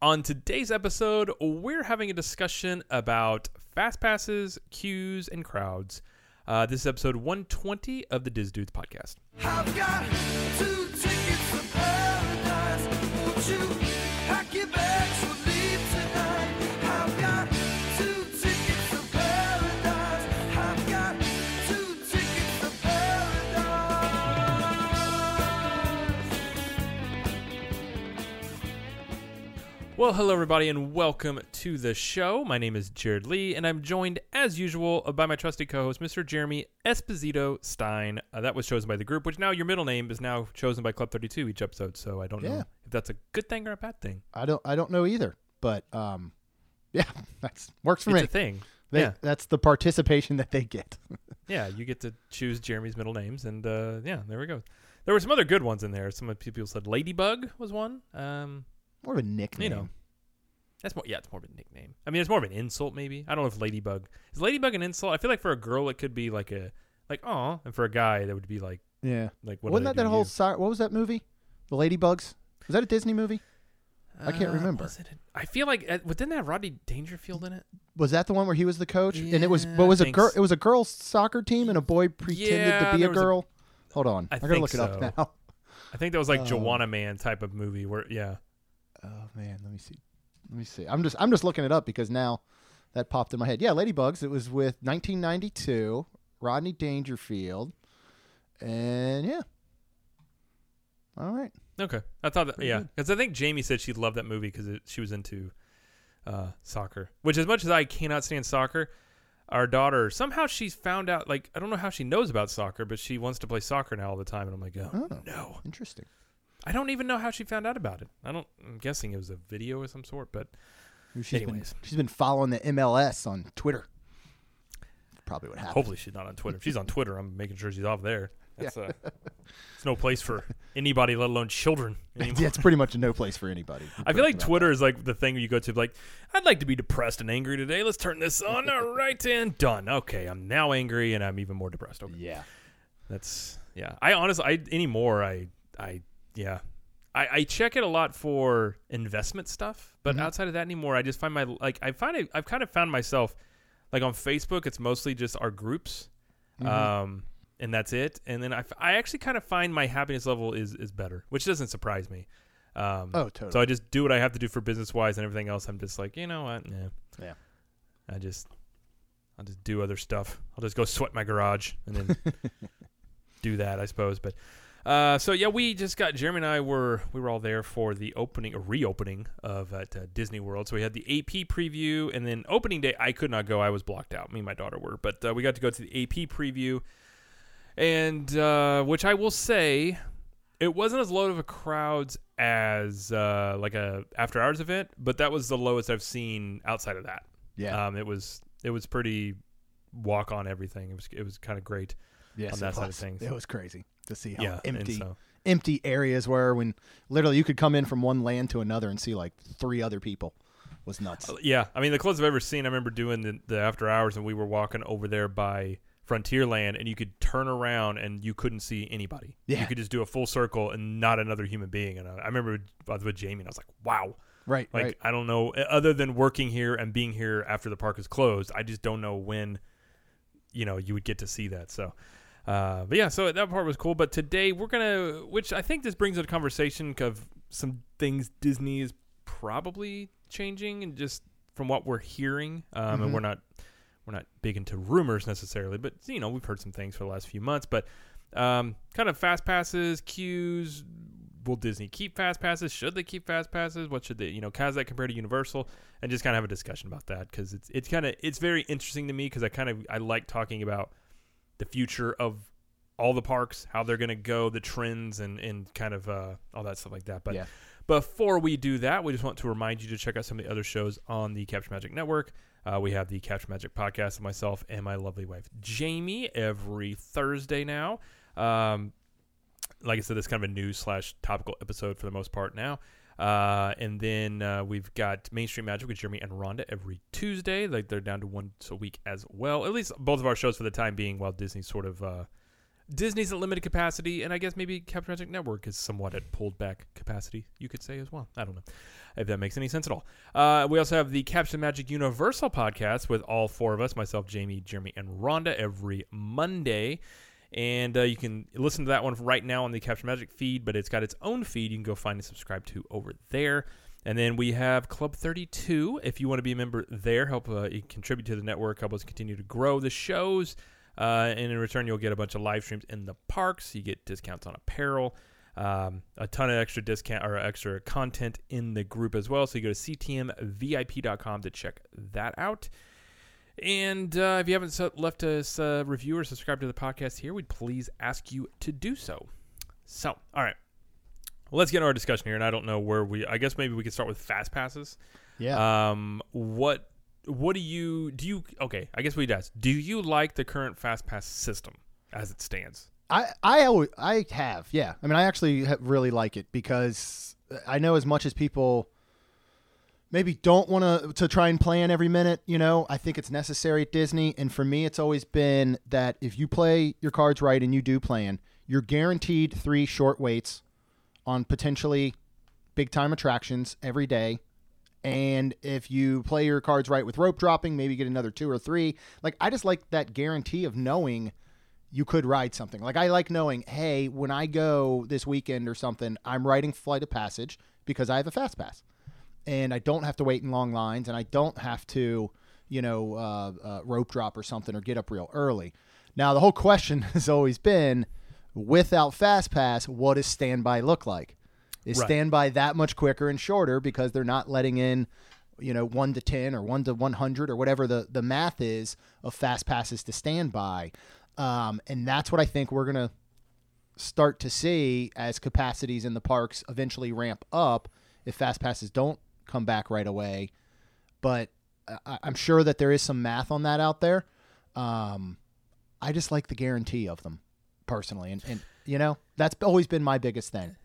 On today's episode, we're having a discussion about fast passes, queues, and crowds. Uh, this is episode 120 of the Dis Dudes podcast. Well, hello, everybody, and welcome to the show. My name is Jared Lee, and I'm joined, as usual, by my trusty co host, Mr. Jeremy Esposito Stein. Uh, that was chosen by the group, which now your middle name is now chosen by Club 32 each episode, so I don't know if that's a good thing or a bad thing. I don't I don't know either, but um, yeah, that's works for it's me. a thing. They, yeah. that's the participation that they get. Yeah, you get to choose Jeremy's middle names, and uh, yeah, there we go. There were some other good ones in there. Some people said Ladybug was one. Um, More of a nickname. you know, that's more. Yeah, it's more of a nickname. I mean, it's more of an insult, maybe. I don't know if Ladybug is Ladybug an insult. I feel like for a girl, it could be like a like oh, and for a guy, that would be like yeah. like what Wasn't that that whole si- what was that movie? The Ladybugs. Was that a Disney movie? I can't Uh, remember. was it a- I feel like uh, but didn't that have Rodney Dangerfield in it? Was that the one where he was the coach? and it was Yeah, what was a girl? s- It was a girls soccer team, and a boy pretended Yeah, to be a was a- girl. Hold on, I I, gotta look it up now. I think that was like Oh. Juwanna Mann type of movie where yeah. Oh man, let me see. Let me see. I'm just I'm just looking it up because now that popped in my head. Yeah, Ladybugs. It was with 1992, Rodney Dangerfield, and yeah. All right. Okay, I thought that Pretty yeah, because I think Jamie said she loved that movie because she was into uh, soccer. Which, as much as I cannot stand soccer, our daughter somehow she's found out. Like I don't know how she knows about soccer, but she wants to play soccer now all the time, and I'm like, oh, Oh. no, Interesting. I don't even know how she found out about it. I don't. I'm guessing it was a video of some sort, but She's been Anyways. she's been following the MLS on Twitter. Probably what happened. hopefully she's not on Twitter. If she's on Twitter, I'm making sure she's off there. That's uh, it's no place for anybody, let alone children. anymore. yeah, it's pretty much no place for anybody. I feel like Twitter is like the thing you go to, like, I'd like to be depressed and angry today. Let's turn this on. All right, and done. Okay, I'm now angry and I'm even more depressed. Okay. Yeah. that's yeah. I honestly, I anymore, I, I, yeah, I, I check it a lot for investment stuff, but Mhm. outside of that anymore, I just find my like I find it, I've kind of found myself like on Facebook, it's mostly just our groups, Mhm. um, and that's it. And then I, f- I actually kind of find my happiness level is is better, which doesn't surprise me. Um, oh, totally. so I just do what I have to do for business wise and everything else. I'm just like, you know what? Yeah. Yeah. I just, I'll just do other stuff. I'll just go sweat my garage and then do that, I suppose. But, uh, so yeah, we just got Jeremy and I were we were all there for the opening, a reopening of at uh, Disney World. So we had the AP preview, and then opening day I could not go. I was blocked out. Me and my daughter were, but uh, we got to go to the AP preview, and uh, which I will say it wasn't as low of a crowds as uh, like a after hours event, but that was the lowest I've seen outside of that. yeah. Um, it was it was pretty walk on everything. It was it was kind of great. yes, on that side of things. It was crazy to see how yeah, empty so- empty areas were when literally you could come in from one land to another and see like three other people. Was nuts. Uh, yeah, I mean the closest I've ever seen. I remember doing the, the after hours, and we were walking over there by Frontierland, and you could turn around and you couldn't see anybody. Yeah. you could just do a full circle and not another human being. And I, I remember I was with Jamie, and I was like, wow. Right, Like right. I don't know, other than working here and being here after the park is closed, I just don't know when, you know, you would get to see that. So, uh, but yeah, so that part was cool. But today we're gonna, which I think this brings a conversation of some things Disney is probably changing, and just from what we're hearing, um, and Mhm. we're not we're not big into rumors necessarily, but you know we've heard some things for the last few months. But um, kind of fast passes, queues. Will Disney keep fast passes? Should they keep fast passes? What should they, you know, how does that compare to Universal? And just kind of have a discussion about that because it's it's kind of it's very interesting to me because I kind of I like talking about the future of all the parks, how they're going to go, the trends, and and kind of uh, all that stuff like that. But Yeah. before we do that, we just want to remind you to check out some of the other shows on the Capture Magic Network. Uh, we have the Capture Magic podcast with myself and my lovely wife Jamie every Thursday now. Um, like I said, it's kind of a news slash topical episode for the most part now. Uh, and then uh, we've got Mainstream Magic with Jeremy and Rhonda every Tuesday. Like they're down to once a week as well. At least both of our shows for the time being, while Disney's sort of uh, Disney's at limited capacity, and I guess maybe Capture the Magic Network is somewhat at pulled back capacity. You could say as well. I don't know if that makes any sense at all. Uh, we also have the Capture the Magic Universal podcast with all four of us myself, Jamie, Jeremy, and Rhonda every Monday. And uh, you can listen to that one right now on the Capture Magic feed, but it's got its own feed you can go find and subscribe to over there. And then we have Club 32. If you want to be a member there, help uh, contribute to the network, help us continue to grow the shows. Uh, and in return, you'll get a bunch of live streams in the parks. You get discounts on apparel, um, a ton of extra discount or extra content in the group as well. So you go to ctmvip.com to check that out. And uh, if you haven't left us a review or subscribed to the podcast here, we'd please ask you to do so. So, all right. Let's get into our discussion here. And I don't know where we, I guess maybe we could start with fast passes. Yeah. Um, what, what do you, do you, okay, I guess we'd ask, do you like the current fast pass system as it stands? I I always, I have yeah. I mean, I actually really like it because I know as much as people maybe don't want to to try and plan every minute. You know, I think it's necessary at Disney, and for me, it's always been that if you play your cards right and you do plan, you're guaranteed three short waits on potentially big time attractions every day. And if you play your cards right with rope dropping, maybe get another two or three. Like I just like that guarantee of knowing you could ride something. Like I like knowing, hey, when I go this weekend or something, I'm riding Flight of Passage because I have a fast pass, and I don't have to wait in long lines, and I don't have to, you know, uh, uh, rope drop or something or get up real early. Now the whole question has always been, without fast pass, what does standby look like? Is Right. standby that much quicker and shorter because they're not letting in you know, one to ten or one to one hundred or whatever the the math is of fast passes to standby, um, and that's what I think we're gonna start to see as capacities in the parks eventually ramp up. If fast passes don't come back right away, but I, I'm sure that there is some math on that out there. Um, I just like the guarantee of them personally, and, and you know that's always been my biggest thing.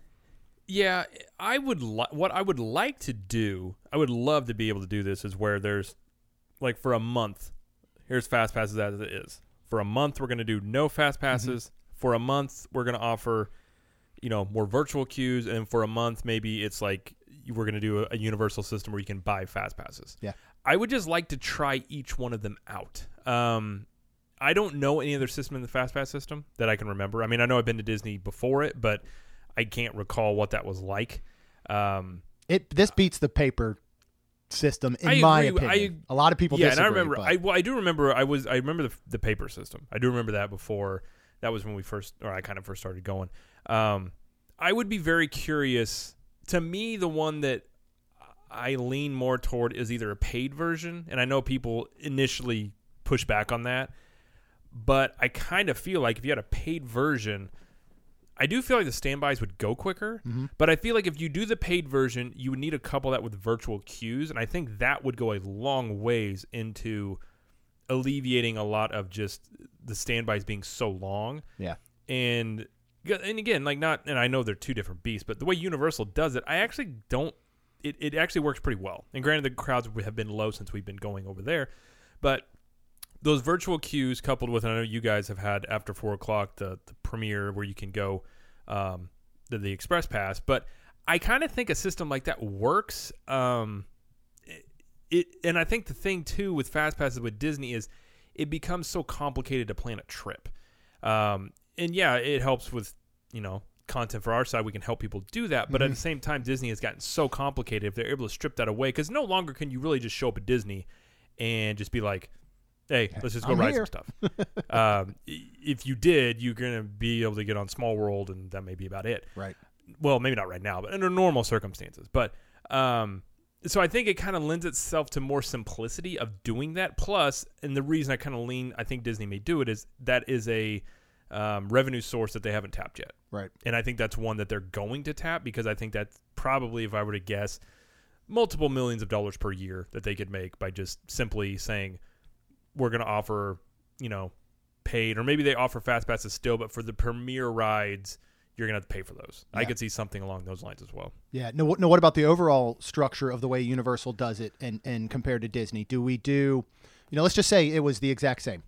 Yeah, I would. Li- what I would like to do, I would love to be able to do this. Is where there's, like, for a month, here's fast passes as it is. For a month, we're going to do no fast passes. For a month, we're going to offer, you know, more virtual queues, and for a month, maybe it's like we're going to do a, a universal system where you can buy fast passes. Yeah. I would just like to try each one of them out. Um, I don't know any other system in the fast pass system that I can remember. I mean, I know I've been to Disney before it, but I can't recall what that was like. Um, It this beats the paper system in I my agree- opinion. A lot of people yeah, disagree. and I remember. but- I well, I do remember. I was. I remember the the paper system. I do remember that before. That was when we first, or I kind of first started going. Um, I would be very curious. To me, the one that I lean more toward is either a paid version, and I know people initially push back on that, but I kind of feel like if you had a paid version, I do feel like the standbys would go quicker. Mm-hmm. But I feel like if you do the paid version, you would need to couple that with virtual queues, and I think that would go a long ways into alleviating a lot of just the standbys being so long yeah. and and again like not and i know they're two different beasts but the way universal does it i actually don't it, it actually works pretty well. And granted the crowds have been low since we've been going over there but those virtual queues coupled with i know you guys have had after four o'clock the, the premiere where you can go um, the, the express pass but i kind of think a system like that works um, it, it and i think the thing too with fast passes with disney is it becomes so complicated to plan a trip. Um, and yeah, it helps with you know content for our side. We can help people do that, but at the same time, Disney has gotten so complicated. If they're able to strip that away, because no longer can you really just show up at Disney and just be like, "Hey, let's just go I'm ride here." some stuff." um, if you did, you're gonna be able to get on Small World, and that may be about it Right. well, maybe not right now, but under normal circumstances. But um, so I think it kind of lends itself to more simplicity of doing that. Plus, and the reason I kind of lean, I think Disney may do it is that is a um, revenue source that they haven't tapped yet, Right. and I think that's one that they're going to tap because I think that's probably, if I were to guess, multiple millions of dollars per year that they could make by just simply saying we're going to offer, you know, paid, or maybe they offer fast passes still, but for the premier rides, you're going to have to pay for those. I could see something along those lines as well. Yeah. No. what- No. What about the overall structure of the way Universal does it, and and compared to Disney? Do we do, you know, let's just say it was the exact same,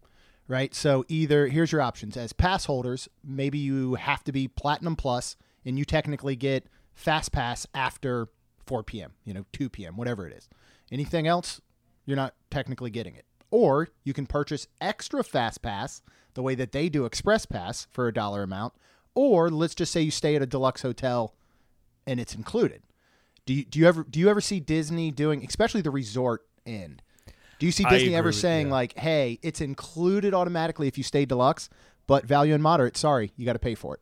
right? So either here's your options as pass holders, maybe you have to be platinum plus, and you technically get fast pass after 4 p.m. You know, 2 p.m. whatever it is. Anything else, you're not technically getting it. Or you can purchase extra fast pass the way that they do express pass for a dollar amount. Or let's just say you stay at a deluxe hotel and it's included. Do you do you ever do you ever see Disney doing especially the resort end? Do you see Disney ever saying like, "Hey, it's included automatically if you stay deluxe, but value and moderate, sorry, you got to pay for it."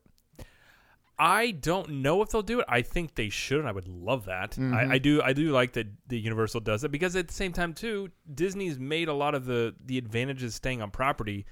I don't know if they'll do it. I think they should, and I would love that. Mm-hmm. I, I do. I do like that the Universal does it because at the same time too, Disney's made a lot of the the advantages staying on property.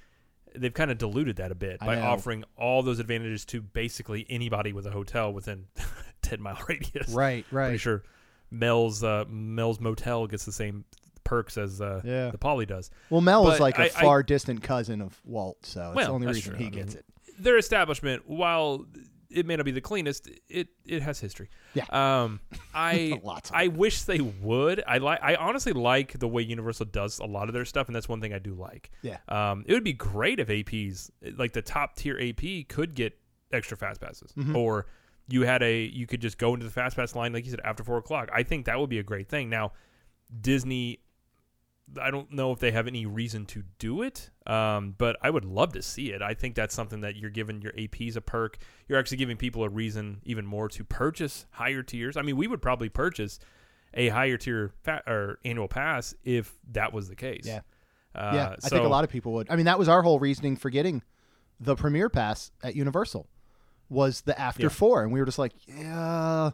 They've kind of diluted that a bit I by know. offering all those advantages to basically anybody with a hotel within ten mile radius. Right. Right, Pretty sure Mel's uh, Mel's Motel gets the same perks as uh, Yeah. the Poly does. Well, Mel is like a I- I- far distant cousin of Walt, so it's Well, the only reason true. he I mean, gets it. their establishment, while it may not be the cleanest, it it has history. Yeah. Um, I I wish they would. I like. I honestly like the way Universal does a lot of their stuff, and that's one thing I do like. Yeah. Um, it would be great if APs like the top tier AP could get extra fast passes, Mm-hmm. or you had a you could just go into the fast pass line like you said after four o'clock. I think that would be a great thing. Now, Disney. I don't know if they have any reason to do it, um, but I would love to see it. I think that's something that you're giving your APs a perk. You're actually giving people a reason even more to purchase higher tiers. I mean, we would probably purchase a higher tier fa- or annual pass if that was the case. Yeah. Uh, yeah, I so- think a lot of people would. I mean, that was our whole reasoning for getting the Premier Pass at Universal was the after Yeah. four, and we were just like, yeah,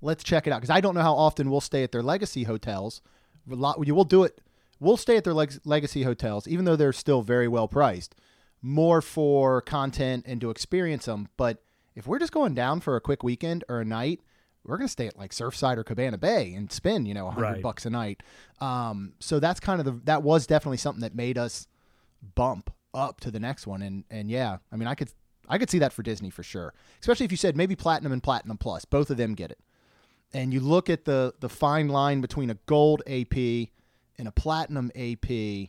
let's check it out because I don't know how often we'll stay at their legacy hotels. A lot, we'll do it. We'll stay at their leg- legacy hotels, even though they're still very well priced, more for content and to experience them. But if we're just going down for a quick weekend or a night, we're going to stay at like Surfside or Cabana Bay and spend, you know, a hundred Right. bucks a night. Um, so that's kind of the that was definitely something that made us bump up to the next one. And and yeah, I mean, I could I could see that for Disney for sure, especially if you said maybe Platinum and Platinum Plus, both of them get it. And you look at the the fine line between a gold AP and a platinum AP,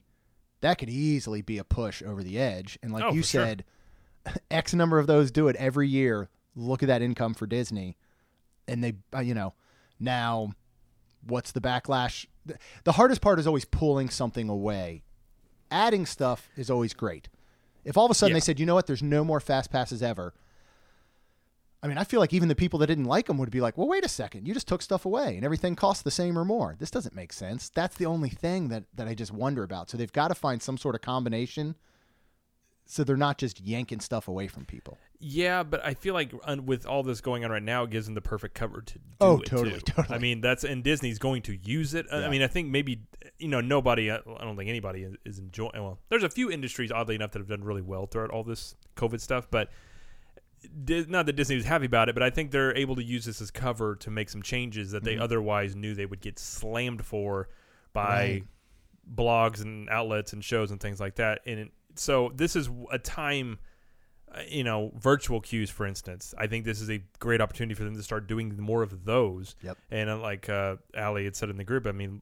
that could easily be a push over the edge. And like Oh, you for sure. said, X number of those do it every year. Look at that income for Disney, and they, uh, you know, now what's the backlash? The- The hardest part is always pulling something away. Adding stuff is always great. If all of a sudden Yeah. they said, you know what, there's no more fast passes ever. I mean, I feel like even the people that didn't like them would be like, well, wait a second, you just took stuff away and everything costs the same or more. This doesn't make sense. That's the only thing that, that I just wonder about. So they've got to find some sort of combination so they're not just yanking stuff away from people. Yeah, but I feel like un- with all this going on right now, it gives them the perfect cover to do Oh, it totally, too. totally. I mean, that's and Disney's going to use it. I- Yeah. I mean, I think maybe you know nobody. Uh, I don't think anybody is, is enjoying. Well, there's a few industries oddly enough that have done really well throughout all this COVID stuff, but. Not that Disney was happy about it, but I think they're able to use this as cover to make some changes that they Mm-hmm. otherwise knew they would get slammed for by Right. blogs and outlets and shows and things like that. And so this is a time, uh, you know, virtual queues, for instance. I think this is a great opportunity for them to start doing more of those. Yep. And uh, like uh, Ali had said in the group, I mean,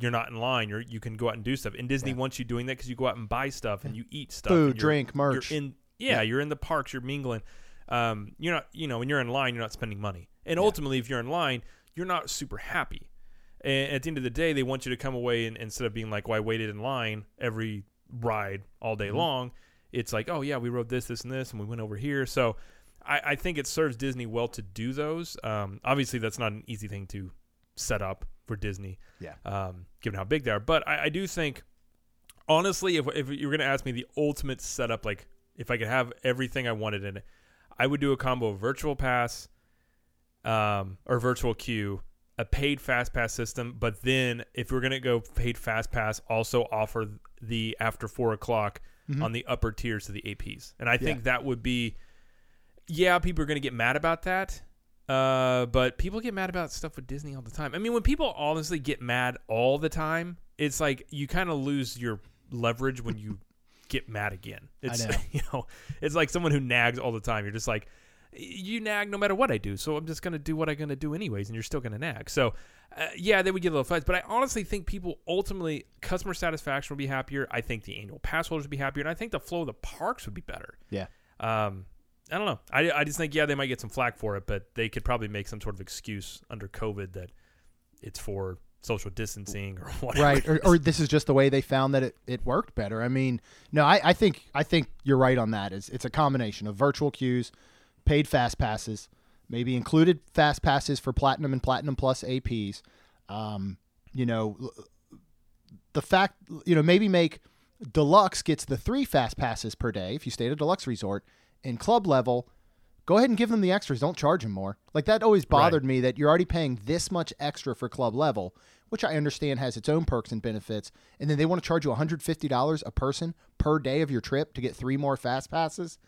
you're not in line. You're you can go out and do stuff. And Disney Yeah. wants you doing that because you go out and buy stuff and you eat stuff. Food, drink, merch. You're in yeah, Yeah. you're in the parks. You're mingling. Um, you're not you know when you're in line, you're not spending money. And Yeah. ultimately, if you're in line, you're not super happy. And at the end of the day, they want you to come away and instead of being like, "Well, I waited in line every ride all day Mm-hmm. long," it's like, "Oh yeah, we rode this, this, and this, and we went over here." So, I, I think it serves Disney well to do those. Um, obviously, that's not an easy thing to set up for Disney, Yeah. um, given how big they are. But I, I do think, honestly, if if you're gonna ask me the ultimate setup, like if I could have everything I wanted in it, I would do a combo of virtual pass, um, or virtual queue, a paid fast pass system. But then, if we're gonna go paid fast pass, also offer the after four o'clock on the upper tiers to the APs, and I think Yeah. that would be, yeah, people are gonna get mad about that. Uh, but people get mad about stuff with Disney all the time. I mean, when people honestly get mad all the time, it's like you kind of lose your leverage when you get mad again. It's know. you know, it's like someone who nags all the time. You're just like, you nag no matter what I do. So I'm just going to do what I'm going to do anyways, and you're still going to nag. So, uh, yeah, they would get a little fights. But I honestly think people ultimately, customer satisfaction would be happier. I think the annual pass holders would be happier. And I think the flow of the parks would be better. Yeah. Um, I don't know. I, I just think, yeah, they might get some flack for it, but they could probably make some sort of excuse under COVID that it's for social distancing or whatever. right or, or this is just the way they found that it, it worked better. I mean no I, I think i think you're right on that. It's, it's a combination of virtual queues paid fast passes maybe included fast passes for platinum and platinum plus aps um, you know the fact you know maybe make deluxe gets the three fast passes per day if you stay at a deluxe resort and club level go ahead and give them the extras. Don't charge them more. Like that always bothered me that you're already paying this much extra for club level which i understand has its own perks and benefits and then they want to charge you $150 a person per day of your trip to get three more fast passes.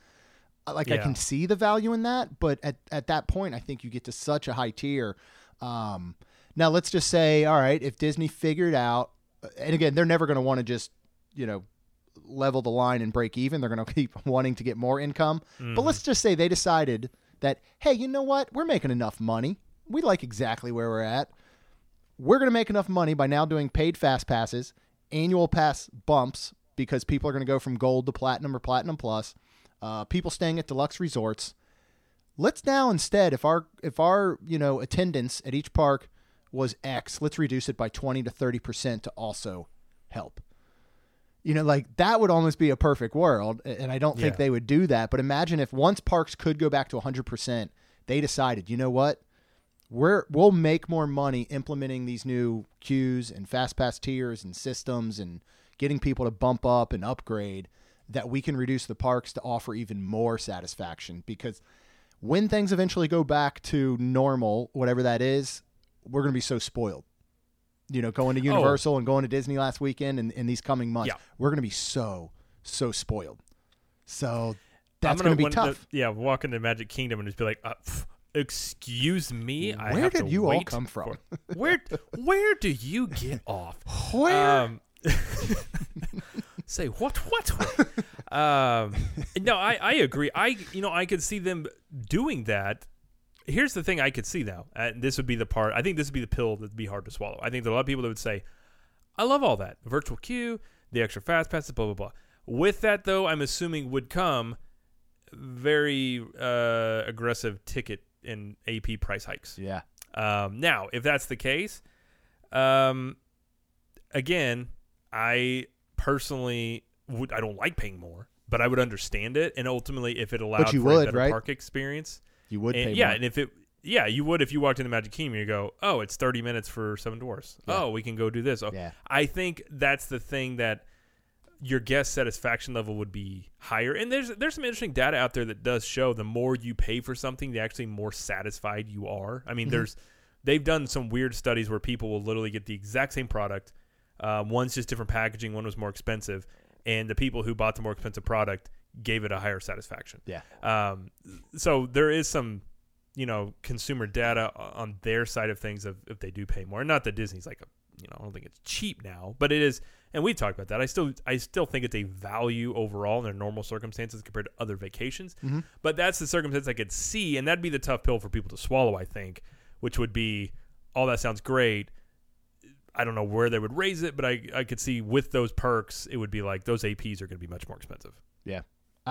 Uh, like i can see the value in that but at, at that point i think you get to such a high tier. Um, now let's just say all right if disney figured out and again they're never going to want to just you know level the line and break even they're going to keep wanting to get more income but let's just say they decided that hey you know what we're making enough money we like exactly where we're at we're going to make enough money by now doing paid fast passes, annual pass bumps because people are going to go from gold to platinum or platinum plus. Uh, people staying at deluxe resorts. Let's now instead, if our if our you know attendance at each park was X, let's reduce it by twenty to thirty percent to also help. You know, like that would almost be a perfect world, and I don't think Yeah. they would do that. But imagine if once parks could go back to hundred percent, they decided, you know what, we're we'll make more money implementing these new queues and fast pass tiers and systems and getting people to bump up and upgrade that we can reduce the parks to offer even more satisfaction because when things eventually go back to normal whatever that is we're going to be so spoiled you know going to universal and going to disney last weekend and in these coming months Yeah. we're going to be so so spoiled so that's gonna be want tough yeah, walk into Magic Kingdom and just be like, uh, pff, "Excuse me, I Where did to you all come from?" for- where Where do you get off? where Um, say what? What? what? um, no, I I agree. I you know I could see them doing that. Here's the thing I could see now. And this would be the part. I think this would be the pill that'd be hard to swallow. I think there are a lot of people that would say, "I love all that virtual queue, the extra fast passes, blah blah blah." With that though, I'm assuming would come very uh, aggressive ticket and AP price hikes. yeah Um, now, if that's the case, um, again, I personally would. I don't like paying more, but I would understand it, and ultimately, if it allowed for a better right? park experience, you would and- pay yeah, more. and if it, yeah, you would if you walked in the Magic Kingdom, you go, oh, it's thirty minutes for Seven Dwarfs. Yeah. Oh, we can go do this. Oh, yeah I think that's the thing that your guest satisfaction level would be higher. And there's there's some interesting data out there that does show the more you pay for something, the actually more satisfied you are. I mean, Mhm. there's they've done some weird studies where people will literally get the exact same product. Um, one's just different packaging, one was more expensive, and the people who bought the more expensive product gave it a higher satisfaction. yeah Um, so there is some, you know, consumer data on their side of things of if they do pay more. Not that Disney's like a, you know, I don't think it's cheap now, but it is. And we talked about that. I still, I still think it's a value overall in their normal circumstances compared to other vacations. Mhm. But that's the circumstance I could see, and that'd be the tough pill for people to swallow. I think, which would be, all that sounds great. I don't know where they would raise it, but I, I could see with those perks, it would be like those APs are going to be much more expensive. I,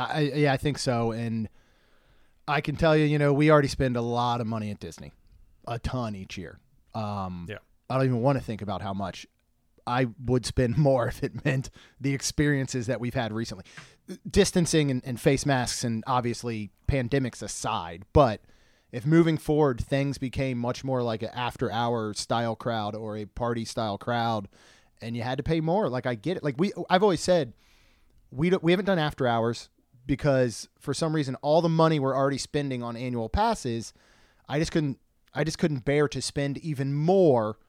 I yeah, I think so. And I can tell you, you know, we already spend a lot of money at Disney, a ton each year. Um, Yeah. I don't even want to think about how much I would spend more if it meant the experiences that we've had recently. Distancing and, and face masks and obviously pandemics aside, but if moving forward things became much more like an after hour style crowd or a party style crowd and you had to pay more, like I get it. Like we I've always said we don't, we haven't done after hours because for some reason all the money we're already spending on annual passes, I just couldn't I just couldn't bear to spend even more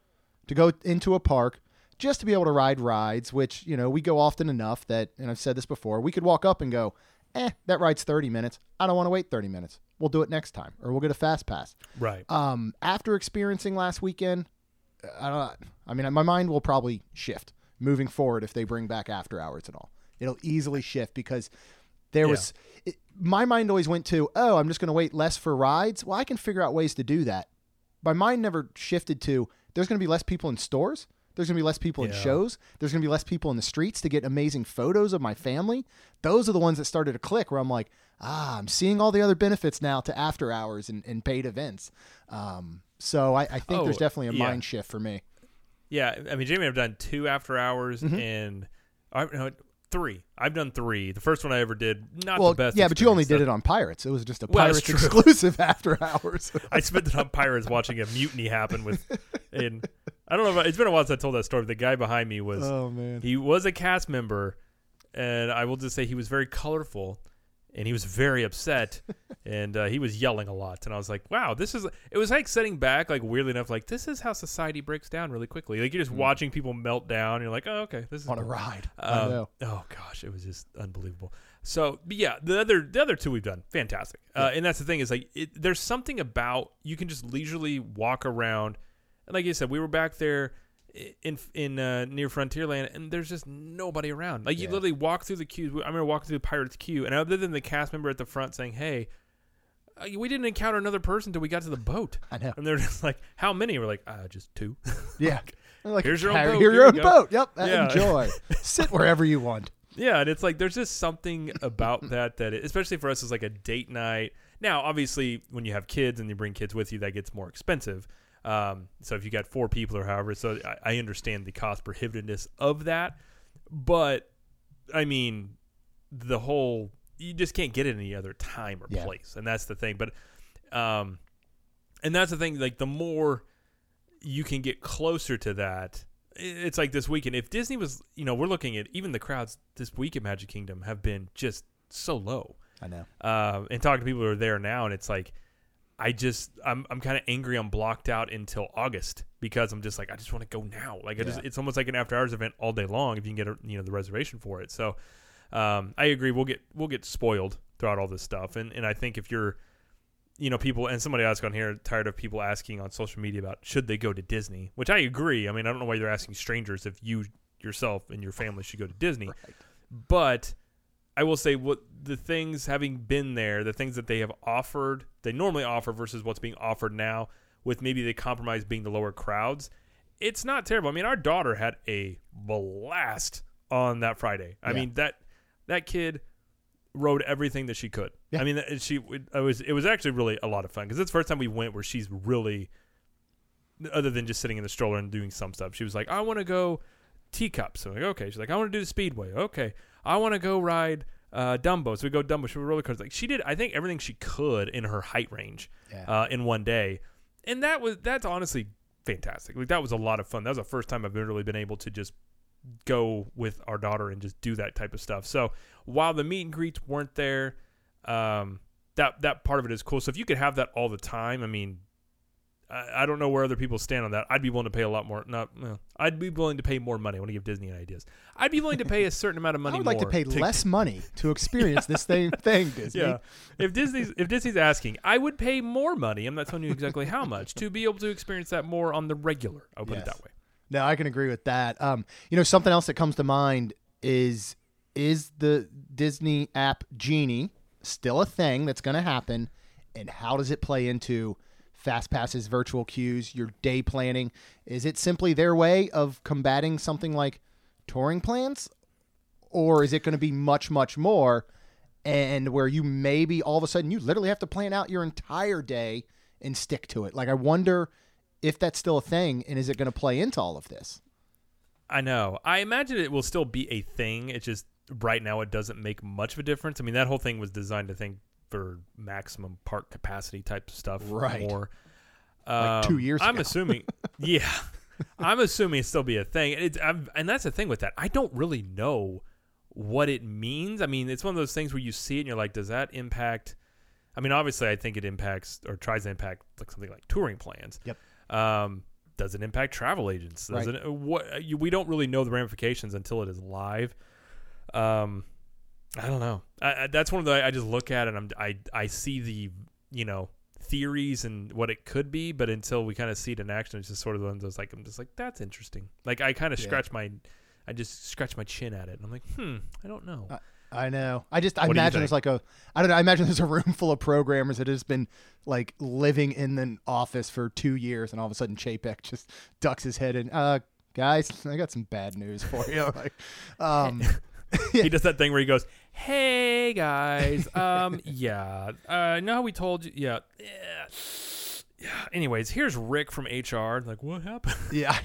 to go into a park just to be able to ride rides, which, you know, we go often enough that and I've said this before, we could walk up and go, "Eh, that ride's 30 minutes. I don't want to wait 30 minutes. We'll do it next time or we'll get a fast pass." Right. Um, after experiencing last weekend, I don't. I mean, my mind will probably shift moving forward if they bring back after hours and all. It'll easily shift because There Yeah. was it, my mind always went to, oh, I'm just going to wait less for rides. Well, I can figure out ways to do that. My mind never shifted to there's going to be less people in stores. There's going to be less people in shows. There's going to be less people in the streets to get amazing photos of my family. Those are the ones that started to click where I'm like, ah, I'm seeing all the other benefits now to after hours and, and paid events. Um, so I, I think Oh, there's definitely a yeah. mind shift for me. Yeah, I mean, Jamie, I've done two after hours Mm-hmm. and I no, three. I've done three. The first one I ever did, not Well, the best. yeah, but you only did it on Pirates. It was just a Well, Pirates exclusive after hours. I spent it on pirates watching a mutiny happen with, and I don't know. If, it's been a while since I told that story. The guy behind me was oh man. he was a cast member, and I will just say he was very colorful, and he was very upset, and uh, he was yelling a lot. And I was like, wow, this is. It was like sitting back, like weirdly enough, like this is how society breaks down really quickly. Like you're just watching people melt down. And you're like, oh, okay, this is Mm. on a ride. Um. Oh gosh, it was just unbelievable. So, but yeah, the other the other two we've done fantastic, uh, and that's the thing is like it, there's something about you can just leisurely walk around, and like you said, we were back there in in uh, near Frontierland, and there's just nobody around. Like you Yeah. literally walk through the queues. I remember walking through the Pirates queue, and other than the cast member at the front saying, "Hey." uh, We didn't encounter another person until we got to the boat, I know. and they're just like, "How many?" We're like, "Uh, just two. Yeah. Like, Here's your own boat. Your own boat. Yep. Yeah. Enjoy. Sit wherever you want. Yeah, and it's like there's just something about that that, it, especially for us, is like a date night. Now, obviously, when you have kids and you bring kids with you, that gets more expensive. Um, so if you got four people or however, so I, I understand the cost prohibitiveness of that. But I mean, the whole you just can't get it any other time or Yeah. place, and that's the thing. But um, and that's the thing. Like the more you can get closer to that, it's like this weekend. If Disney was, you know, we're looking at even the crowds this week at Magic Kingdom have been just so low. I know. Uh, and talking to people who are there now, and it's like, I just, I'm, I'm kind of angry. I'm blocked out until August because I'm just like, I just want to go now. Like, I just, it's almost like an after hours event all day long if you can get, a, you know, the reservation for it. So, um, I agree. We'll get, we'll get spoiled throughout all this stuff. And, and I think if you're, you know, people, and somebody asked on here, tired of people asking on social media about should they go to Disney, which I agree. I mean, I don't know why you're asking strangers if you yourself and your family should go to Disney, Right. but I will say what the things having been there, the things that they have offered, they normally offer versus what's being offered now, with maybe the compromise being the lower crowds, it's not terrible. I mean, our daughter had a blast on that Friday. I Yeah. mean that that kid rode everything that she could. Yeah. I mean, it- she it was it was actually really a lot of fun because it's the first time we went where she's really other than just sitting in the stroller and doing some stuff. She was like, I want to go teacups. So I'm like, okay. She's like, I want to do the speedway. Okay. I want to go ride uh, Dumbo. So we go Dumbo. She roller coasters. Like she did, I think everything she could in her height range Yeah. uh, in one day, and that was that's honestly fantastic. Like that was a lot of fun. That was the first time I've really been able to just go with our daughter and just do that type of stuff. So while the meet and greets weren't there, um, that that part of it is cool. So if you could have that all the time, I mean, I, I don't know where other people stand on that. I'd be willing to pay a lot more. Not, well, I'd be willing to pay more money. I want to give Disney ideas. I'd be willing to pay a certain amount of money. I would like to pay less money to experience this same thing, Disney. yeah. If Disney's if Disney's asking, I would pay more money. I'm not telling you exactly how much to be able to experience that more on the regular. I'll put it that way. No, I can agree with that. Um, you know, something else that comes to mind is is the Disney app Genie still a thing that's going to happen, and how does it play into fast passes, virtual queues, your day planning? Is it simply their way of combating something like touring plans, or is it going to be much, much more? And where you maybe all of a sudden you literally have to plan out your entire day and stick to it. Like I wonder if that's still a thing, and is it going to play into all of this? I know. I imagine it will still be a thing. It's just right now it doesn't make much of a difference. I mean, that whole thing was designed, I think, for maximum park capacity type stuff. Right. More. Like two years I'm ago. assuming. yeah. I'm assuming it's still be a thing. It's I'm, and that's the thing with that. I don't really know what it means. I mean, it's one of those things where you see it and you're like, does that impact? I mean, obviously, I think it impacts or tries to impact like something like touring plans. Yep. Um, does it impact travel agents? Does Right. it, what you, we don't really know the ramifications until it is live. Um, I don't know. I, I, that's one of the I just look at it and I'm I I see the you know theories and what it could be, but until we kind of see it in action, it's just sort of the ones that's like I'm just like that's interesting. Like I kind of Yeah. scratch my I just scratch my chin at it and I'm like hmm I don't know. Uh, I know. I just I What imagine there's like a I don't know. I imagine there's a room full of programmers that has been like living in an office for two years, and all of a sudden Chapek just ducks his head and Uh, guys, I got some bad news for you. like, um, He does that thing where he goes, "Hey guys, um, yeah, uh, know how we told you, yeah, yeah." yeah. Anyways, here's Rick from HR. Like, what happened? yeah.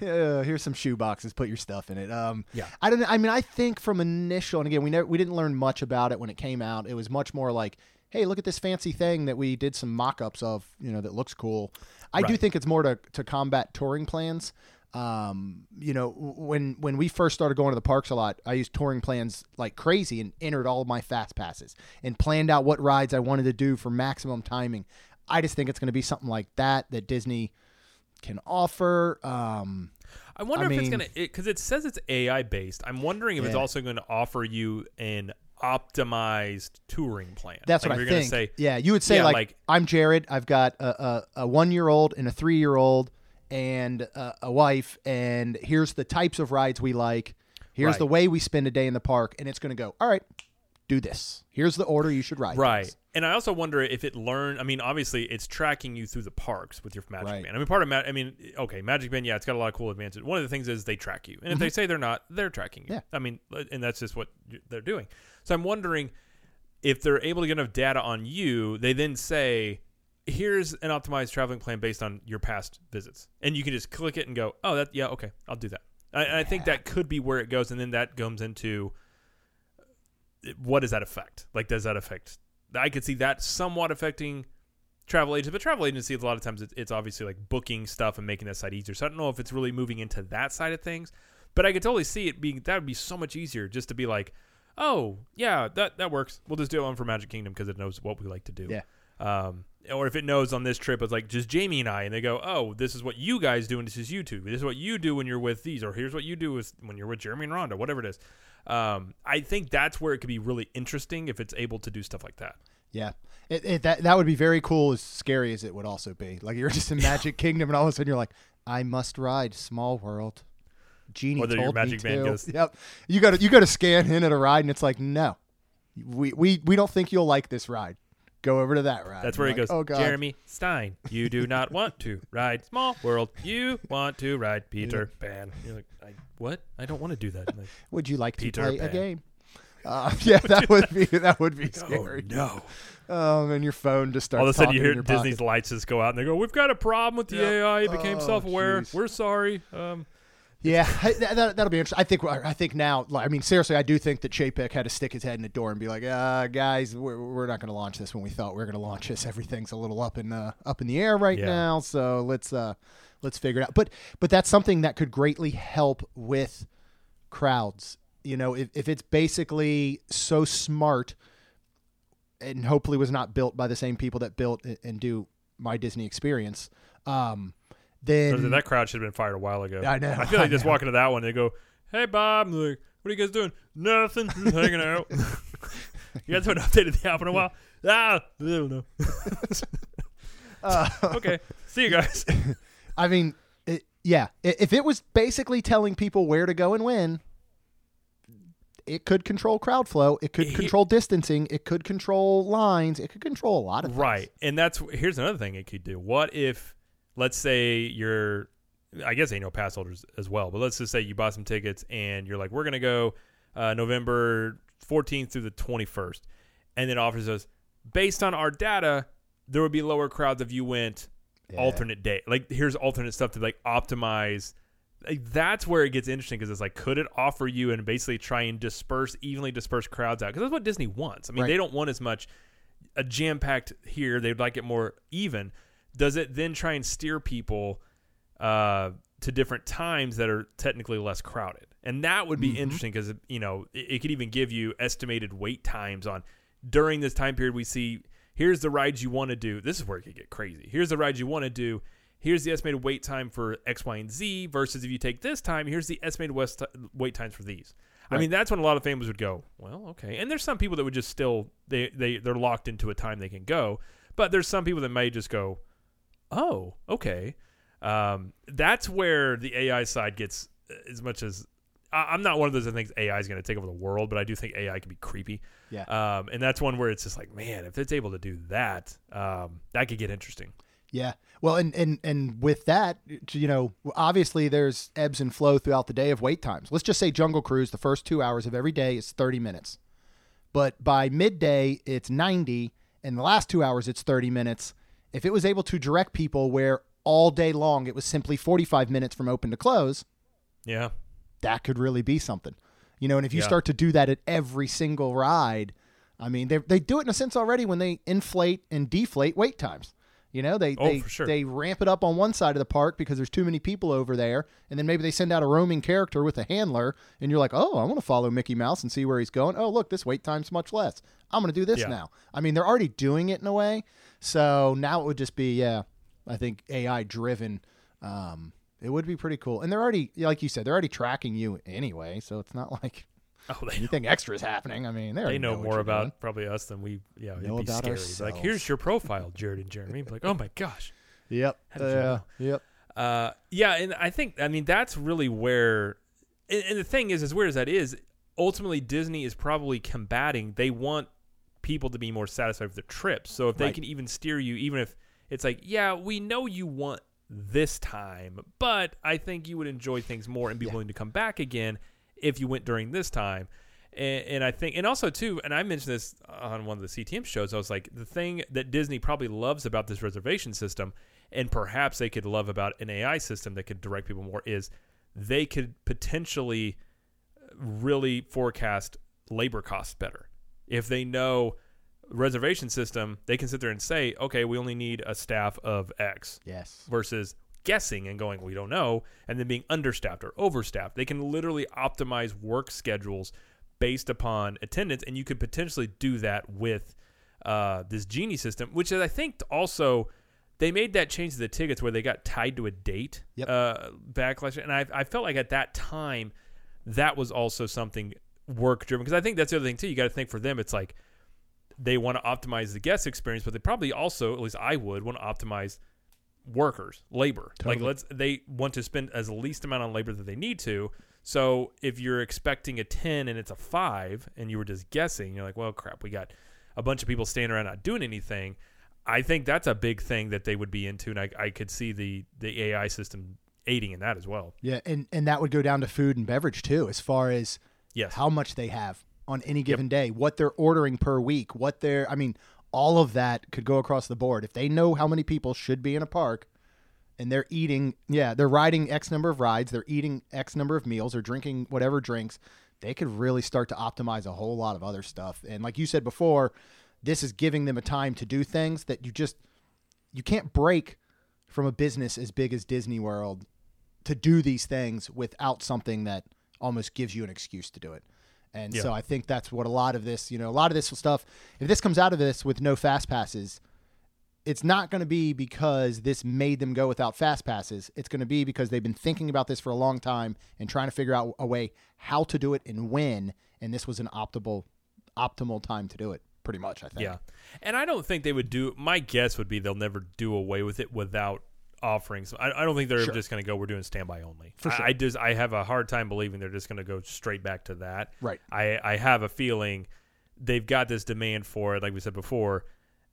Yeah, here's some shoe boxes. Put your stuff in it. Um, Yeah. I don't know. I mean, I think from initial, and again, we never, we didn't learn much about it when it came out. It was much more like, hey, look at this fancy thing that we did some mock-ups of. You know, that looks cool. I do think it's more to to combat touring plans. Um, you know, when when we first started going to the parks a lot, I used touring plans like crazy and entered all of my fast passes and planned out what rides I wanted to do for maximum timing. I just think it's going to be something like that that Disney can offer. Um, I wonder I if it's mean- gonna because it, says it's AI based. I'm wondering if it's also going to offer you an optimized touring plan. That's Like, what I you're think. Gonna say, yeah, you would say Yeah, like, like- I'm Jared. I've got a, a, a one year old and a three year old and a, a wife, and here's the types of rides we like. Here's Right. the way we spend a day in the park, and it's going to go. All right, do this. Here's the order you should ride. Right. things." And I also wonder if it learned. I mean, obviously, it's tracking you through the parks with your Magic Right. Band. I mean, part of Ma- I mean, okay, Magic Band. Yeah, it's got a lot of cool advantages. One of the things is they track you, and if they say they're not, they're tracking you. Mm-hmm. Yeah. I mean, uh, and that's just what they're doing. So I'm wondering if they're able to get enough data on you. They then say, "Here's an optimized traveling plan based on your past visits," and you can just click it and go, "Oh, that yeah, okay, I'll do that." I, and I think that could be where it goes, and then that comes into what does that affect? Like, does that affect? I could see that somewhat affecting travel agents, but travel agencies a lot of times it's, it's obviously like booking stuff and making that side easier. So I don't know if it's really moving into that side of things, but I could totally see it being that would be so much easier just to be like, oh yeah, that that works. We'll just do one for Magic Kingdom because it knows what we like to do. Yeah. Um, or if it knows on this trip, it's like just Jamie and I, and they go, "Oh, this is what you guys do, and this is you two. This is what you do when you're with these, or here's what you do with when you're with Jeremy and Rhonda, whatever it is." Um, I think that's where it could be really interesting if it's able to do stuff like that. Yeah. It, it, that that would be very cool, as scary as it would also be. Like you're just in Magic Kingdom, and all of a sudden you're like, "I must ride Small World." Genie your told Magic me to. goes- Yep. You got to you got to scan in at a ride, and it's like, "No, we we we don't think you'll like this ride. Go over to that ride." That's I'm where like, he goes. Oh God. Jeremy Stein, you do not want to ride Small World. You want to ride Peter Pan. You're like, I, what? I don't want to do that. I'm like, Would you like Peter to play a game? Uh, yeah, that would be that would be scary. Oh, no. Um, and your phone just starts. All of a sudden, you hear Disney's pocket. lights just go out, and they go, "We've got a problem with the Yep. AI. It became Oh, self-aware. jeez. We're sorry." Um, Yeah, that, that'll be interesting. I think I think now. I mean, seriously, I do think that Chapek had to stick his head in the door and be like, uh, "Guys, we're, we're not going to launch this when we thought we were going to launch this. Everything's a little up in uh, up in the air right Yeah. now, so let's uh, let's figure it out." But but that's something that could greatly help with crowds. You know, if if it's basically so smart, and hopefully was not built by the same people that built and- and do my Disney experience, um, then that crowd should have been fired a while ago. I know, I feel like I just know. walking to that one, they go, "Hey, Bob." Like, "What are you guys doing? Nothing. Just hanging out." you guys haven't updated the app in a while. Ah, I don't know. uh, okay, see you guys. I mean, it, yeah. If it was basically telling people where to go and when, it could control crowd flow. It could control distancing. It could control lines. It could control a lot of things. Right. And that's here's another thing it could do. What if let's say you're I guess annual pass holders as well, but let's just say you bought some tickets and you're like, we're gonna go uh, November 14th through the 21st, and then offers us based on our data, there would be lower crowds if you went Yeah. alternate day. Like here's alternate stuff to like optimize. Like, that's where it gets interesting because it's like, could it offer you and basically try and disperse evenly disperse crowds out? Because that's what Disney wants. I mean, Right. they don't want as much a jam packed here. They'd like it more even. Does it then try and steer people uh, to different times that are technically less crowded? And that would be Mhm. interesting because you know it, it could even give you estimated wait times on during this time period. We see here's the rides you want to do. This is where it could get crazy. Here's the rides you want to do. Here's the estimated wait time for X, Y, and Z. Versus if you take this time, here's the estimated west wait times for these. I mean, that's when a lot of families would go, well, okay. And there's some people that would just still they they they're locked into a time they can go, but there's some people that may just go, oh, okay. Um, that's where the AI side gets as much as I, I'm not one of those that thinks AI is going to take over the world, but I do think AI can be creepy. Yeah. Um, and that's one where it's just like, man, if it's able to do that, um, that could get interesting. Yeah. Well, and and and with that, you know, obviously there's ebbs and flow throughout the day of wait times. Let's just say Jungle Cruise, the first two hours of every day is 30 minutes, but by midday it's 90, and the last two hours it's 30 minutes. If it was able to direct people where all day long it was simply 45 minutes from open to close, Yeah. that could really be something. You know, and if you Yeah. start to do that at every single ride, I mean, they they do it in a sense already when they inflate and deflate wait times. You know, they Oh, they sure. they ramp it up on one side of the park because there's too many people over there, and then maybe they send out a roaming character with a handler, and you're like, oh, I want to follow Mickey Mouse and see where he's going. Oh, look, this wait time's much less. I'm going to do this Yeah. now. I mean, they're already doing it in a way, so now it would just be yeah, I think AI driven. Um, it would be pretty cool, and they're already like you said, they're already tracking you anyway, so it's not like Oh, they anything extra is happening. I mean, they, they know, what more about doing. probably us than we. Yeah, it'd Know be about scary. Like, here's your profile, Jared and Jeremy. Like, oh my gosh. Yep. Yeah. know? Yep. Uh, yeah, and I think I mean that's really where, and, and the thing is, as weird as that is, ultimately Disney is probably combating. They want people to be more satisfied with their trips. So if they Right. can even steer you, even if it's like, yeah, we know you want this time, but I think you would enjoy things more and be Yeah. willing to come back again if you went during this time. And, and I think, and also too, and I mentioned this on one of the CTM shows. I was like, the thing that Disney probably loves about this reservation system, and perhaps they could love about an AI system that could direct people more, is they could potentially really forecast labor costs better. If they know reservation system, they can sit there and say, okay, we only need a staff of X Yes. versus guessing and going, we don't know, and then being understaffed or overstaffed. They can literally optimize work schedules based upon attendance, and you could potentially do that with uh, this Genie system, which is, I think, also they made that change to the tickets where they got tied to a date Yep. uh, backlash, and I, I felt like at that time that was also something work driven because I think that's the other thing too. You got to think for them, it's like they want to optimize the guest experience, but they probably also, at least I would, want to optimize workers, labor. Like let's they want to spend as least amount on labor that they need to. So if you're expecting a 10 and it's a 5 and you were just guessing, you're like, "Well, crap, we got a bunch of people standing around not doing anything." I think that's a big thing that they would be into and I, I could see the the AI system aiding in that as well. Yeah, and and that would go down to food and beverage too, as far as Yes. how much they have on any given day, what they're ordering per week, what they're I mean, all of that could go across the board. If they know how many people should be in a park and they're eating, yeah, they're riding X number of rides, they're eating X number of meals or drinking whatever drinks, they could really start to optimize a whole lot of other stuff. And like you said before, this is giving them a time to do things that you just you can't break from a business as big as Disney World to do these things without something that almost gives you an excuse to do it. And Yeah. so I think that's what a lot of this, you know, a lot of this stuff, if this comes out of this with no fast passes, it's not going to be because this made them go without fast passes. It's going to be because they've been thinking about this for a long time and trying to figure out a way how to do it and when. And this was an optimal, optimal time to do it. Pretty much, I think. Yeah. And I don't think they would do my guess would be they'll never do away with it without offering some I, I don't think they're Sure. just gonna go we're doing standby only. For I- sure. I, just I have a hard time believing they're just gonna go straight back to that. Right. I, I have a feeling they've got this demand for it, like we said before.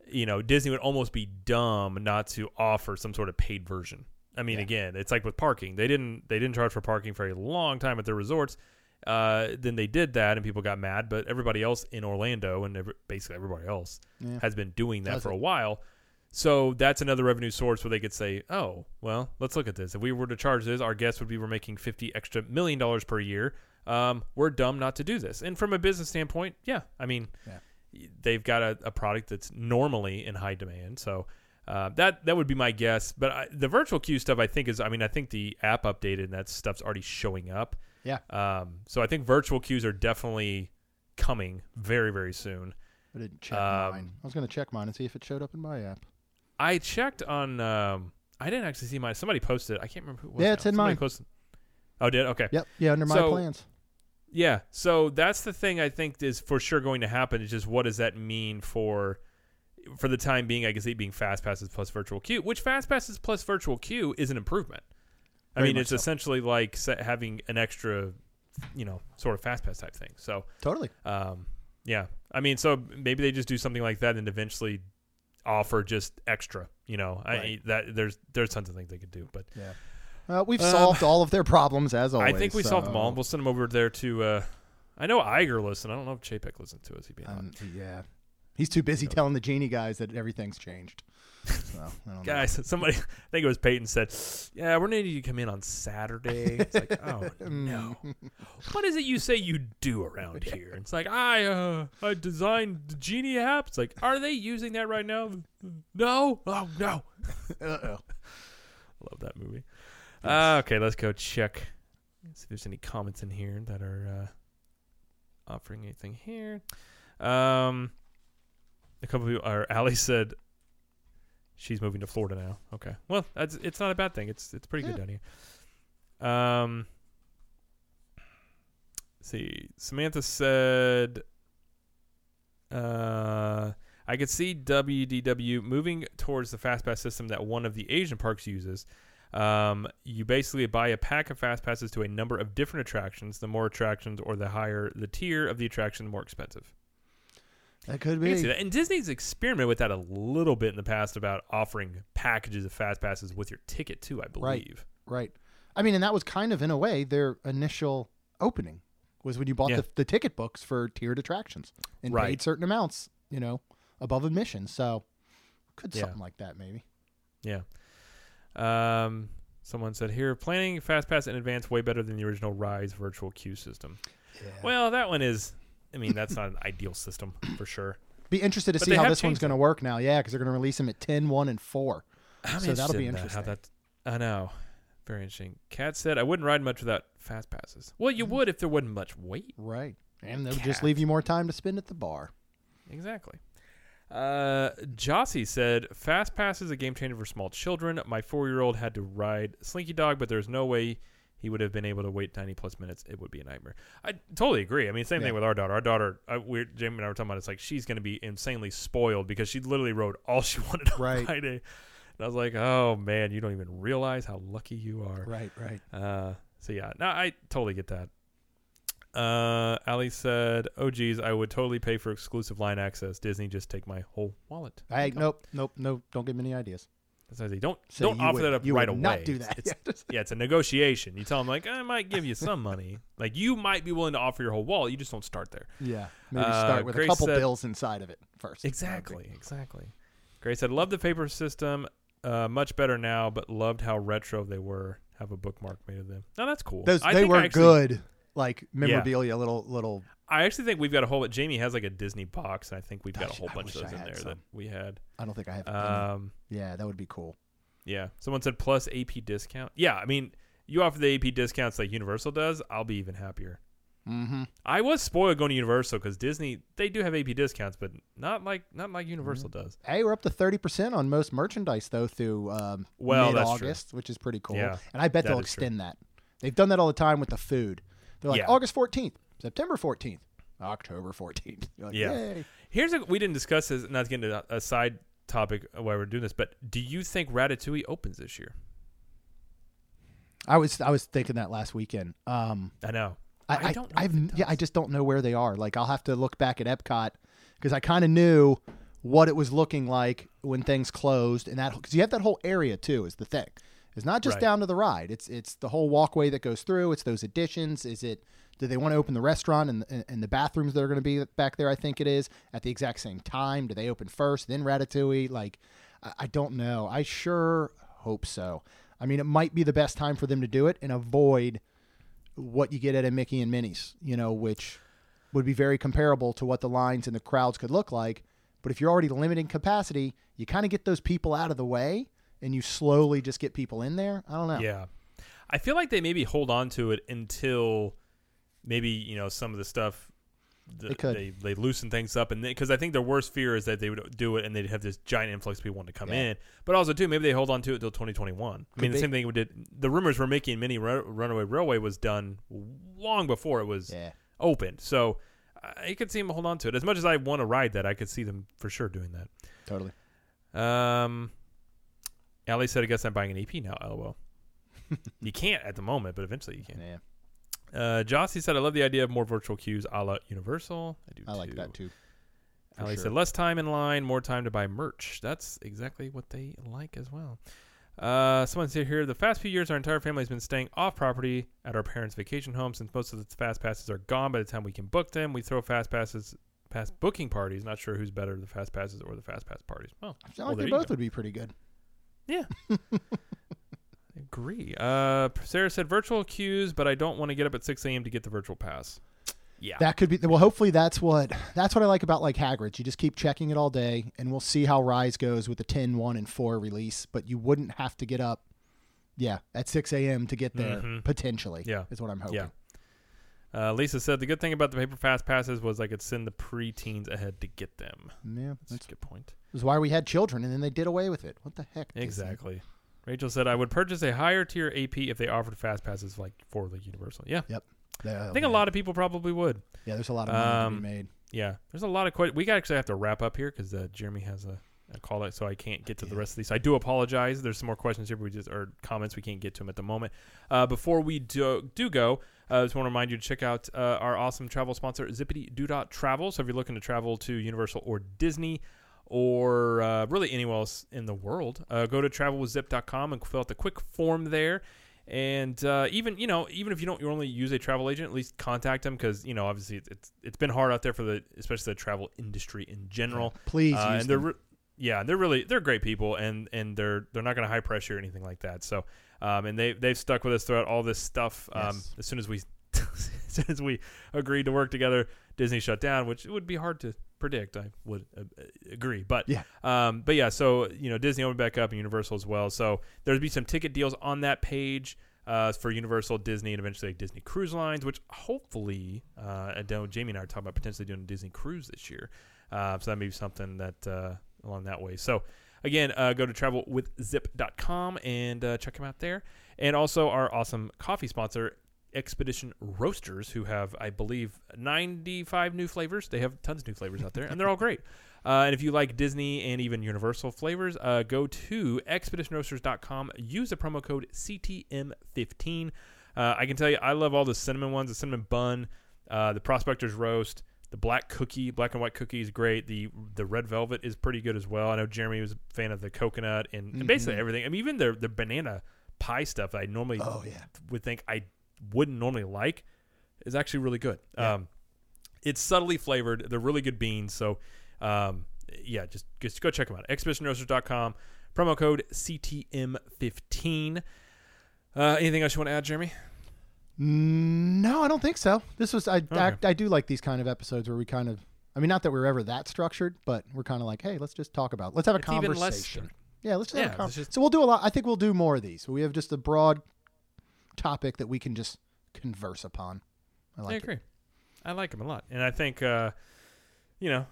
You know, Disney would almost be dumb not to offer some sort of paid version. I mean, Yeah. again, it's like with parking. They didn't they didn't charge for parking for a long time at their resorts. Uh, then they did that, and people got mad. But everybody else in Orlando, and every, basically everybody else, Yeah. has been doing that Does for a while. So that's another revenue source where they could say, "Oh, well, let's look at this. If we were to charge this, our guess would be we're making fifty extra million dollars per year. Um, we're dumb not to do this." And from a business standpoint, yeah, I mean, Yeah. they've got a, a product that's normally in high demand. So uh, that that would be my guess. But I, the virtual queue stuff, I think is, I mean, I think the app updated and that stuff's already showing up. Yeah. Um, so I think virtual queues are definitely coming very very soon. I didn't check Um, mine. I was going to check mine and see if it showed up in my app. I checked on. Um, I didn't actually see mine. Somebody posted. I can't remember who. Was Yeah, now. it's in Somebody mine. Posted. Oh, did okay. Yep. Yeah, under my So- plans. Yeah. So that's the thing. I think is for sure going to happen. Is just what does that mean for, for the time being? I guess it being fast passes plus virtual queue, which fast passes plus virtual queue is an improvement. I Very mean, much it's so. essentially like having an extra you know, sort of fast pass type thing. So, Totally. um, yeah, I mean, so maybe they just do something like that and eventually offer just extra. You know, I that there's there's tons of things they could do, but Yeah. Uh, we've Um, solved all of their problems as always. I think we solved them all. We'll send them over there to. Uh, I know Iger listened. I don't know if Chapek listened to us. He'd be Um, yeah. He's too busy telling the genie guys that everything's changed. So, I don't know. guys. Somebody, I think it was Peyton said, "Yeah, we're needing you to come in on Saturday." It's like, oh no, what is it you say you do around here? It's like I, uh, I designed the Genie app. It's like, are they using that right now? No, oh no. Uh-oh. Love that movie. Uh, okay, let's go check. See if there's any comments in here that are uh, offering anything here. Um, a couple of people, or Ali said she's moving to Florida now. Okay, well, that's it's not a bad thing. It's it's pretty good down here. Um, see, Samantha said, uh, I could see WDW moving towards the fast pass system that one of the Asian parks uses. Um, you basically buy a pack of fast passes to a number of different attractions. The more attractions or the higher the tier of the attraction, the more expensive. That could I can see be. that. And Disney's experimented with that a little bit in the past about offering packages of fast passes with your ticket too, I Right. believe. Right. I mean, and that was kind of, in a way, their initial opening was when you bought Yeah. the, the ticket books for tiered attractions and Right. paid certain amounts, you know, above admission. So could Yeah. something like that maybe. Yeah. Um, someone said here, planning fast pass in advance way better than the original Rise virtual queue system. Yeah. Well, that one is. I mean, that's not an ideal system for sure. Be interested to But see how this one's going to work now. Yeah, because they're going to release them at 10, 1, and 4. I'm So that'll be in that, interesting. How that, I know. Very interesting. Kat said, I wouldn't ride much without fast passes. Well, Mm. you would if there wasn't much wait. Right. And they'll Cat. just leave you more time to spend at the bar. Exactly. Uh, Jossie said, Fast Pass is a game changer for small children. My four year old had to ride Slinky Dog, but there's no way he would have been able to wait 90 plus minutes. It would be a nightmare. I totally agree. I mean, same Yeah. thing with our daughter. Our daughter, uh, we're, Jamie and I were talking about it's like she's going to be insanely spoiled because she literally rode all she wanted on Right. Friday. And I was like, oh, man, you don't even realize how lucky you are. Right, right. Uh, so yeah, no, I totally get that. Uh, Ali said, "Oh geez, I would totally pay for exclusive line access. Disney, just take my whole wallet." I nope, nope, nope. Don't give me any ideas. That's what I say. Don't So don't offer would- that up right away. not do that. It's, yeah, it's a negotiation. You tell them like, I might give you some money. Like you might be willing to offer your whole wallet. You just don't start there. Yeah, maybe Uh, start with Grace a couple said- bills inside of it first. Exactly, exactly. Grace said, "Love the paper system. Uh, much better now, but loved how retro they were. Have a bookmark made of them. Now that's cool. Those I they were actually- good, like memorabilia, little little. I actually think we've got a whole. Jamie has like a Disney box, and I think we've got a whole I bunch of those in there some. that we had. I don't think I have. any. Um, yeah, that would be cool. yeah. Someone said plus AP discount. Yeah, I mean, you offer the AP discounts like Universal does. I'll be even happier. Mm-hmm. I was spoiled going to Universal because Disney they do have AP discounts, but not like not like Universal Mm-hmm. does. Hey, we're up to thirty percent on most merchandise though through um, Well, August, which is pretty cool. Yeah, and I bet they'll is true. extend that. They've done that all the time with the food. They're like Yeah. August fourteenth, September fourteenth, October fourteenth. Like, Yeah. Yay. Here's a we didn't discuss this. Not to get into a side topic while we're doing this, but do you think Ratatouille opens this year? I was I was thinking that last weekend. Um, I know. I, I I don't I've, yeah, I just don't know where they are. Like I'll have to look back at Epcot because I kind of knew what it was looking like when things closed, and that because you have that whole area too is the thing. It's not just Right. down to the ride. It's it's the whole walkway that goes through. It's those additions. Is it? Do they want to open the restaurant and and, and the bathrooms that are going to be back there? I think it is at the exact same time. Do they open first, then Ratatouille? Like, I, I don't know. I sure hope so. I mean, it might be the best time for them to do it and avoid what you get at a Mickey and Minnie's, you know, which would be very comparable to what the lines and the crowds could look like. But if you're already limiting capacity, you kind of get those people out of the way and you slowly just get people in there. I don't know. Yeah. I feel like they maybe hold on to it until maybe, you know, some of the stuff the, They could. they they loosen things up and because I think their worst fear is that they would do it and they'd have this giant influx of people wanting to come Yeah. in. But also too, maybe they hold on to it till 2021. I mean, the be. same thing we did. The rumors were making Minnie Ru- Runaway Railway was done long before it was Yeah. opened. So I could see them hold on to it. As much as I want to ride that, I could see them for sure doing that. Totally. Um, Ali said, "I guess I'm buying an AP now." LOL. you can't at the moment, but eventually you can. Yeah. Uh, Jossie said, "I love the idea of more virtual queues, a la Universal." I do. I like that too. Ali sure. said, "Less time in line, more time to buy merch." That's exactly what they like as well. Uh, someone said here, the past few years, our entire family has been staying off property at our parents' vacation home since most of the fast passes are gone by the time we can book them. We throw fast passes, past booking parties. Not sure who's better, the fast passes or the fast pass parties. Well, I feel like they both would be pretty good. yeah. Agree. Uh, Sarah said virtual queues, but I don't want to get up at 6 a.m. to get the virtual pass. Yeah. That could be well. Hopefully, that's what that's what I like about like Hagrid's. You just keep checking it all day, and we'll see how Rise goes with the 10, 1, and four release. But you wouldn't have to get up, yeah, at six a.m. to get there Mhm. potentially. Yeah. is what I'm hoping. Yeah. Uh, Lisa said the good thing about the paper fast passes was I could send the preteens ahead to get them. Yeah, That's that's a good point. is why we had children, and then they did away with it. What the heck? Exactly. Rachel said I would purchase a higher tier AP if they offered fast passes like for the Universal. Yeah, Yeah, I think a lot of people probably would. Yeah, there's a lot of money to Um, be made. Yeah, there's a lot of que- we actually have to wrap up here because uh, Jeremy has a, a call out, so I can't get to the rest of these. I do apologize. There's some more questions here, but we just or comments we can't get to them at the moment. Uh, before we do, do go, uh, I just want to remind you to check out uh, our awesome travel sponsor, Zip A Dee Doo Dah Travel. So if you're looking to travel to Universal or Disney. Or uh, really anywhere else in the world, uh, go to travelwithzip.com and fill out the quick form there. And uh, even you know, even if you don't you only use a travel agent, at least contact them because you know obviously it's, it's it's been hard out there for the especially the travel industry in general. Please Uh, use and they're them. re- yeah, they're really they're great people and and they're they're not going to high pressure or anything like that. So um, and they they've stuck with us throughout all this stuff. Um, Yes. as soon as we as we agreed to work together, Disney shut down, which would be hard to predict. I would uh, uh, agree, but Yeah. um, but yeah, so you know Disney opened back up and Universal as well. So there'd be some ticket deals on that page uh, for Universal, Disney, and eventually like, Disney Cruise Lines, which hopefully uh, I know Jamie and I are talking about potentially doing a Disney cruise this year. Uh, so that may be something that uh, along that way. So again, uh, go to travelwithzip.com and uh, check them out there. And also our awesome coffee sponsor, Expedition Roasters, who have, I believe, 95 new flavors. They have tons of new flavors out there, and they're all great. Uh, and if you like Disney and even Universal flavors, uh, go to expeditionroasters.com. Use the promo code CTM15. Uh, I can tell you, I love all the cinnamon ones. The cinnamon bun, uh, the prospector's roast, the black cookie, black and white cookie is great. The the red velvet is pretty good as well. I know Jeremy was a fan of the coconut and, and basically everything. I mean, even the the banana pie stuff that I normally Oh yeah. would think I wouldn't normally like is actually really good. Yeah. Um, it's subtly flavored. They're really good beans. So, um, yeah, just, just go check them out. ExpeditionRoasters.com. Promo code CTM15. Uh, anything else you want to add, Jeremy? No, I don't think so. This was I, I Okay. I do like these kind of episodes where we kind of I mean not that we're ever that structured, but we're kind of like, hey, let's just talk about. Let's have a It's conversation. yeah, let's just have Yeah, a con- let's just- So we'll do a lot. I think we'll do more of these. We have just a broad topic that we can just converse upon. I like I it. agree. I like them a lot, and I think uh, you know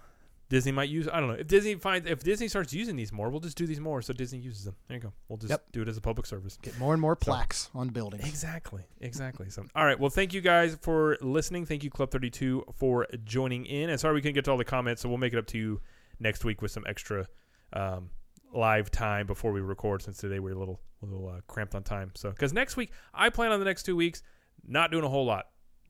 Disney might use. I don't know if Disney finds if Disney starts using these more, we'll just do these more. So Disney uses them. There you go. We'll just Yep. do it as a public service. Get more and more plaques on buildings. Exactly. Exactly. So, all right. Well, thank you guys for listening. Thank you, Club 32, for joining in. And sorry we couldn't get to all the comments, so we'll make it up to you next week with some extra um, live time before we record, since today we're a little, a little uh, cramped on time. So, because next week, I plan on the next two weeks not doing a whole lot.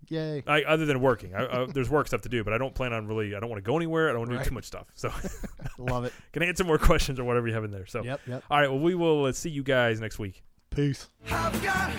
Yay. I, other than working, I, I, there's work stuff to do, but I don't plan on really. I don't want to go anywhere. I don't want to Right. do too much stuff. So, Love it. can I answer more questions or whatever you have in there. So, Yep, yep. all right. Well, we will uh, see you guys next week. Peace. I've got